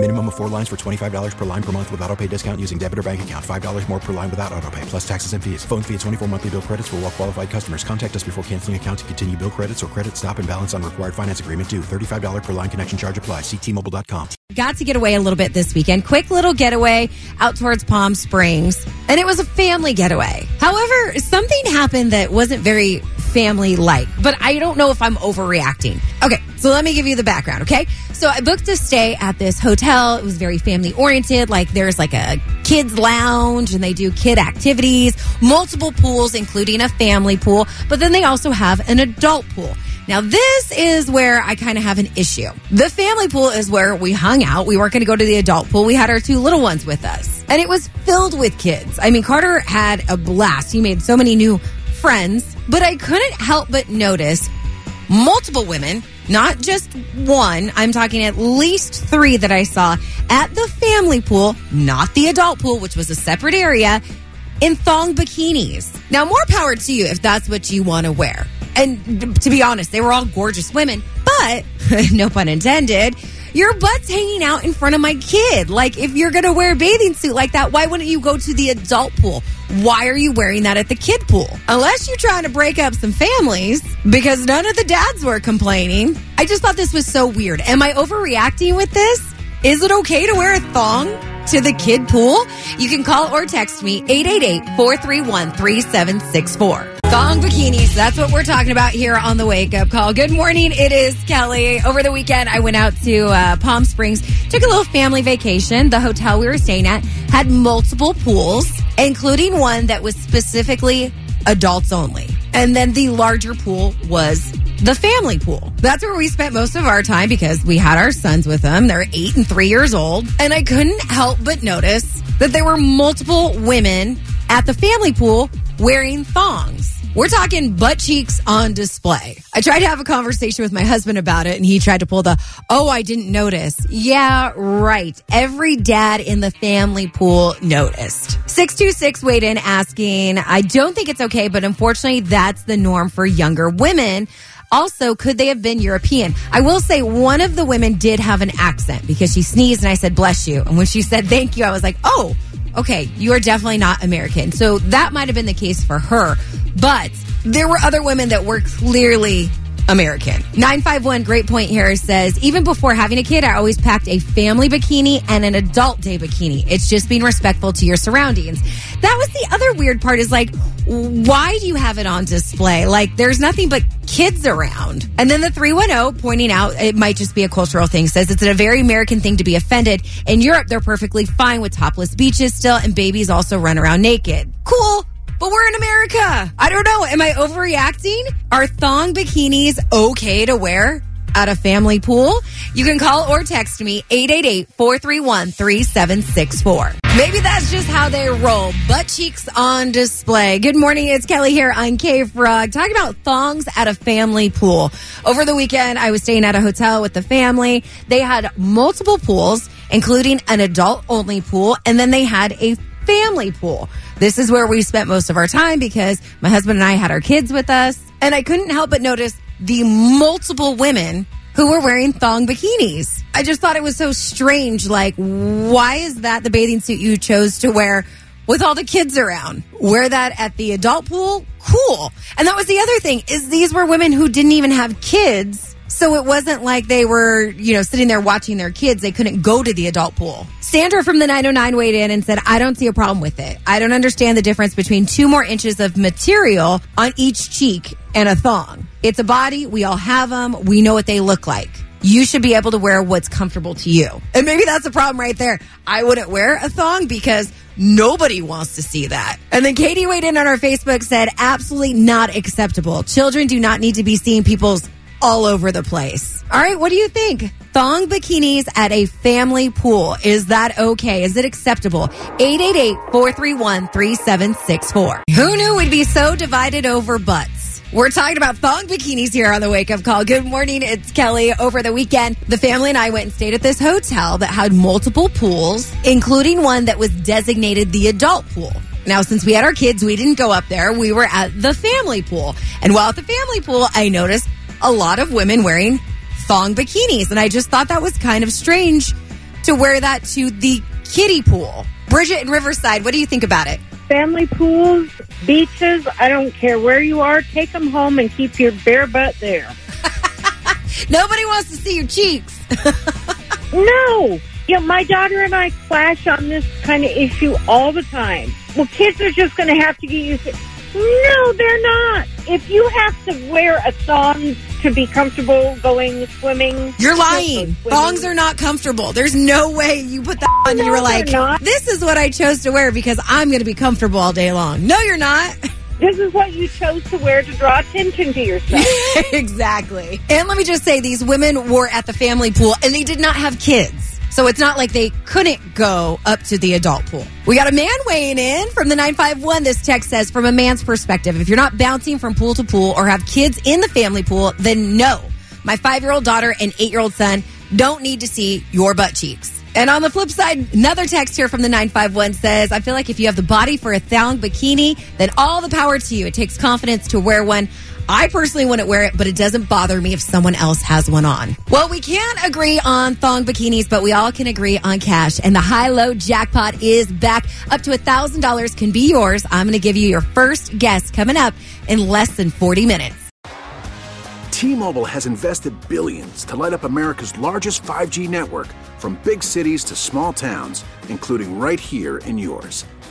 Minimum of four lines for $25 per line per month with auto pay discount using debit or bank account. $5 more per line without auto pay, plus taxes and fees. Phone fee at 24 monthly bill credits for all well qualified customers. Contact us before canceling account to continue bill credits or credit stop and balance on required finance agreement due. $35 per line connection charge apply. Ctmobile.com. Got to get away a little bit this weekend. Quick little getaway out towards Palm Springs. And it was a family getaway. However, something happened that wasn't very family like, but I don't know if I'm overreacting. Okay, so let me give you the background, okay? So I booked a stay at this hotel. It was very family oriented. Like there's like a kids lounge and they do kid activities, multiple pools, including a family pool, but then they also have an adult pool. Now, this is where I kind of have an issue. The family pool is where we hung out. We weren't going to go to the adult pool. We had our two little ones with us, and it was filled with kids. I mean, Carter had a blast. He made so many new friends, but I couldn't help but notice multiple women, not just one. I'm talking at least three that I saw at the family pool, not the adult pool, which was a separate area, in thong bikinis. Now, more power to you if that's what you want to wear. And to be honest, they were all gorgeous women, but no pun intended. Your butt's hanging out in front of my kid. Like, if you're going to wear a bathing suit like that, why wouldn't you go to the adult pool? Why are you wearing that at the kid pool? Unless you're trying to break up some families, because none of the dads were complaining. I just thought this was so weird. Am I overreacting with this? Is it okay to wear a thong to the kid pool? You can call or text me 888-431-3764. Thong bikinis. That's what we're talking about here on the wake up call. Good morning. It is Kelli. Over the weekend, I went out to uh, Palm Springs, took a little family vacation. The hotel we were staying at had multiple pools, including one that was specifically adults only. And then the larger pool was the family pool. That's where we spent most of our time because we had our sons with them. They're eight and three years old. And I couldn't help but notice that there were multiple women at the family pool wearing thongs. We're talking butt cheeks on display. I tried to have a conversation with my husband about it and he tried to pull the, oh, I didn't notice. Yeah, right. Every dad in the family pool noticed. 626 weighed in asking, I don't think it's okay, but unfortunately that's the norm for younger women. Also, could they have been European? I will say one of the women did have an accent because she sneezed and I said, bless you. And when she said thank you, I was like, oh, okay, you are definitely not American. So that might have been the case for her. But there were other women that were clearly American. 951 Great Point here says, even before having a kid, I always packed a family bikini and an adult day bikini. It's just being respectful to your surroundings. That was the other weird part is like, why do you have it on display? Like, there's nothing but kids around. And then the 310 pointing out it might just be a cultural thing says it's a very American thing to be offended. In Europe, they're perfectly fine with topless beaches still, and babies also run around naked. Cool. But we're in America. I don't know. Am I overreacting? Are thong bikinis okay to wear at a family pool? You can call or text me 888-431-3764. Maybe that's just how they roll. Butt cheeks on display. Good morning. It's Kelli here on K Frog talking about thongs at a family pool. Over the weekend, I was staying at a hotel with the family. They had multiple pools, including an adult only pool, and then they had a family pool. This is where we spent most of our time because my husband and I had our kids with us. And I couldn't help but notice the multiple women who were wearing thong bikinis. I just thought it was so strange. Like, why is that the bathing suit you chose to wear with all the kids around? Wear that at the adult pool? Cool. And that was the other thing is these were women who didn't even have kids. So it wasn't like they were, you know, sitting there watching their kids. They couldn't go to the adult pool. Sandra from the 909 weighed in and said, I don't see a problem with it. I don't understand the difference between two more inches of material on each cheek and a thong. It's a body. We all have them. We know what they look like. You should be able to wear what's comfortable to you. And maybe that's a problem right there. I wouldn't wear a thong because nobody wants to see that. And then Katie weighed in on our Facebook said, absolutely not acceptable. Children do not need to be seeing people's all over the place. All right, what do you think? Thong bikinis at a family pool. Is that okay? Is it acceptable? 888-431-3764. Who knew we'd be so divided over butts? We're talking about thong bikinis here on the wake up call. Good morning. It's Kelli. Over the weekend, the family and I went and stayed at this hotel that had multiple pools, including one that was designated the adult pool. Now, since we had our kids, we didn't go up there. We were at the family pool. And while at the family pool, I noticed a lot of women wearing thong bikinis. And I just thought that was kind of strange to wear that to the kiddie pool. Bridget in Riverside, what do you think about it? Family pools, beaches, I don't care where you are, take them home and keep your bare butt there. Nobody wants to see your cheeks. no. You know, my daughter and I clash on this kind of issue all the time. Well, kids are just going to have to get used to No, they're not. If you have to wear a thong to be comfortable going swimming. You're lying. Thongs are not comfortable. There's no way you put that on no, and you were like, not. this is what I chose to wear because I'm going to be comfortable all day long. No, you're not. This is what you chose to wear to draw attention to yourself. exactly. And let me just say, these women were at the family pool and they did not have kids. So it's not like they couldn't go up to the adult pool. We got a man weighing in from the 951. This text says, from a man's perspective, if you're not bouncing from pool to pool or have kids in the family pool, then no. My five year old daughter and eight year old son don't need to see your butt cheeks. And on the flip side, another text here from the 951 says, I feel like if you have the body for a thong bikini, then all the power to you. It takes confidence to wear one. I personally wouldn't wear it, but it doesn't bother me if someone else has one on. Well, we can't agree on thong bikinis, but we all can agree on cash. And the high low jackpot is back. Up to $1,000 can be yours. I'm going to give you your first guess coming up in less than 40 minutes. T Mobile has invested billions to light up America's largest 5G network from big cities to small towns, including right here in yours.